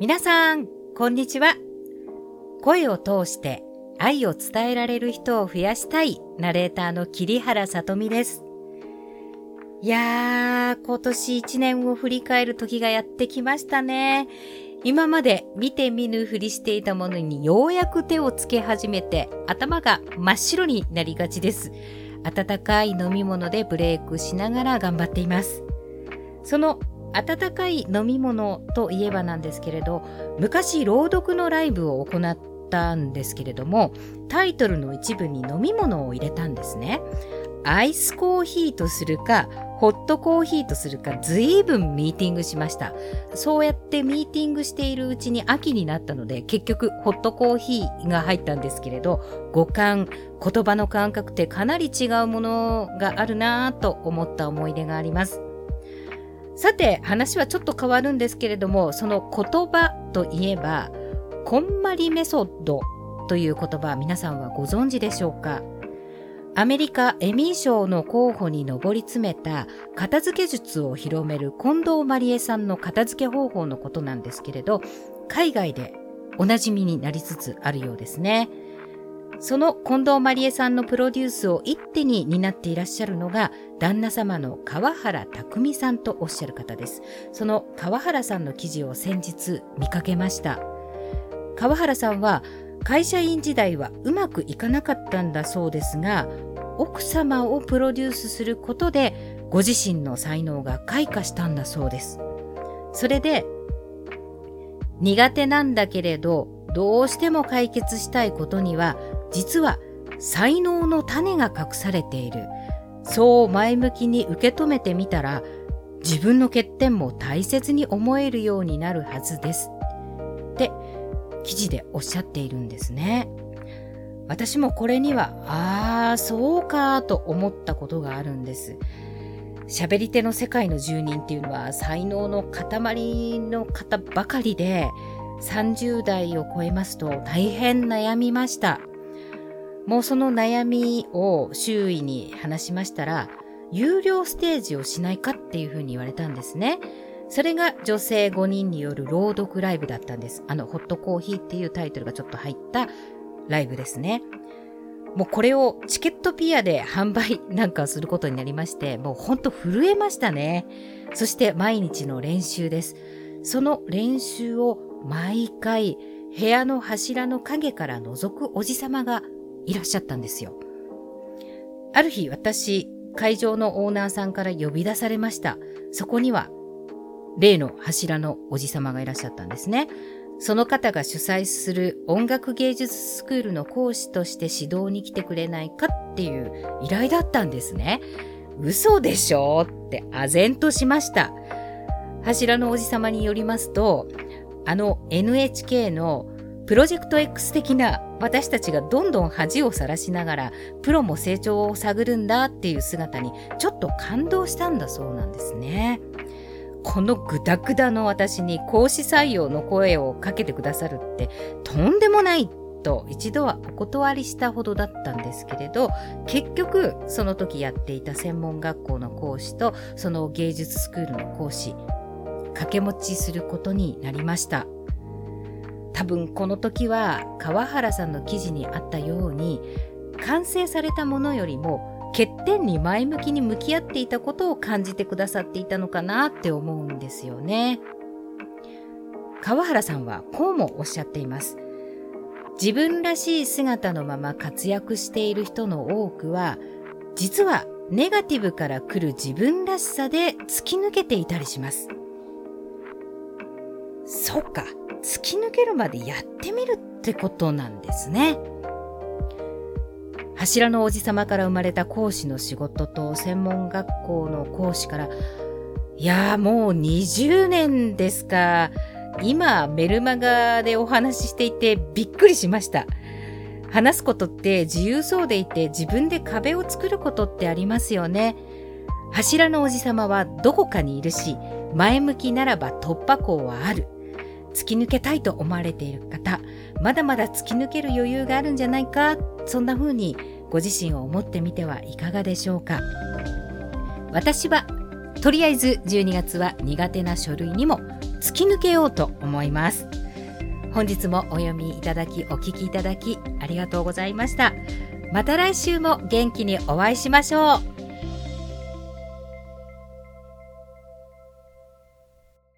皆さん、こんにちは。声を通して愛を伝えられる人を増やしたいナレーターの桐原さとみです。いやー、今年一年を振り返る時がやってきましたね。今まで見て見ぬふりしていたものにようやく手をつけ始めて頭が真っ白になりがちです。温かい飲み物でブレイクしながら頑張っています。その温かい飲み物といえばなんですけれど昔朗読のライブを行ったんですけれどもタイトルの一部に飲み物を入れたんですね。アイスコーヒーとするかホットコーヒーとするか随分ミーティングしました。そうやってミーティングしているうちに秋になったので結局ホットコーヒーが入ったんですけれど五感言葉の感覚ってかなり違うものがあるなぁと思った思い出があります。さて話はちょっと変わるんですけれどもその言葉といえばこんまりメソッドという言葉皆さんはご存知でしょうか？アメリカエミー賞の候補に上り詰めた片付け術を広める近藤まりえさんの片付け方法のことなんですけれど海外でおなじみになりつつあるようですね。その近藤まりえさんのプロデュースを一手に担っていらっしゃるのが旦那様の川原匠さんとおっしゃる方です。その川原さんの記事を先日見かけました。川原さんは会社員時代はうまくいかなかったんだそうですが奥様をプロデュースすることでご自身の才能が開花したんだそうです。それで苦手なんだけれどどうしても解決したいことには実は才能の種が隠されている。そう前向きに受け止めてみたら、自分の欠点も大切に思えるようになるはずです。って記事でおっしゃっているんですね。私もこれには、ああ、そうかと思ったことがあるんです。喋り手の世界の住人っていうのは才能の塊の方ばかりで、30代を超えますと大変悩みました。もうその悩みを周囲に話しましたら、有料ステージをしないかっていうふうに言われたんですね。それが女性5人による朗読ライブだったんです。あの、ホットコーヒーっていうタイトルがちょっと入ったライブですね。もうこれをチケットピアで販売なんかすることになりまして、もうほんと震えましたね。そして毎日の練習です。その練習を毎回部屋の柱の影から覗くおじさまがいらっしゃったんですよ。ある日私、会場のオーナーさんから呼び出されました。そこには、例の柱のおじさまがいらっしゃったんですね。その方が主催する音楽芸術スクールの講師として指導に来てくれないかっていう依頼だったんですね。嘘でしょ？って唖然としました。柱のおじさまによりますと、あの NHK のプロジェクト X 的な私たちがどんどん恥をさらしながらプロも成長を探るんだっていう姿にちょっと感動したんだそうなんですね。このグダグダの私に講師採用の声をかけてくださるってとんでもないと一度はお断りしたほどだったんですけれど結局その時やっていた専門学校の講師とその芸術スクールの講師掛け持ちすることになりました。多分この時は川原さんの記事にあったように完成されたものよりも欠点に前向きに向き合っていたことを感じてくださっていたのかなって思うんですよね。川原さんはこうもおっしゃっています。自分らしい姿のまま活躍している人の多くは実はネガティブから来る自分らしさで突き抜けていたりします。そっか。突き抜けるまでやってみるってことなんですね。柱のおじさまから生まれた講師の仕事と専門学校の講師からいやーもう20年ですか。今メルマガでお話ししていてびっくりしました。話すことって自由そうでいて自分で壁を作ることってありますよね。柱のおじさまはどこかにいるし前向きならば突破口はある。突き抜けたいと思われている方、まだまだ突き抜ける余裕があるんじゃないか、そんな風にご自身を思ってみてはいかがでしょうか。私は、とりあえず12月は苦手な書類にも突き抜けようと思います。本日もお読みいただきお聞きいただきありがとうございました。また来週も元気にお会いしましょう。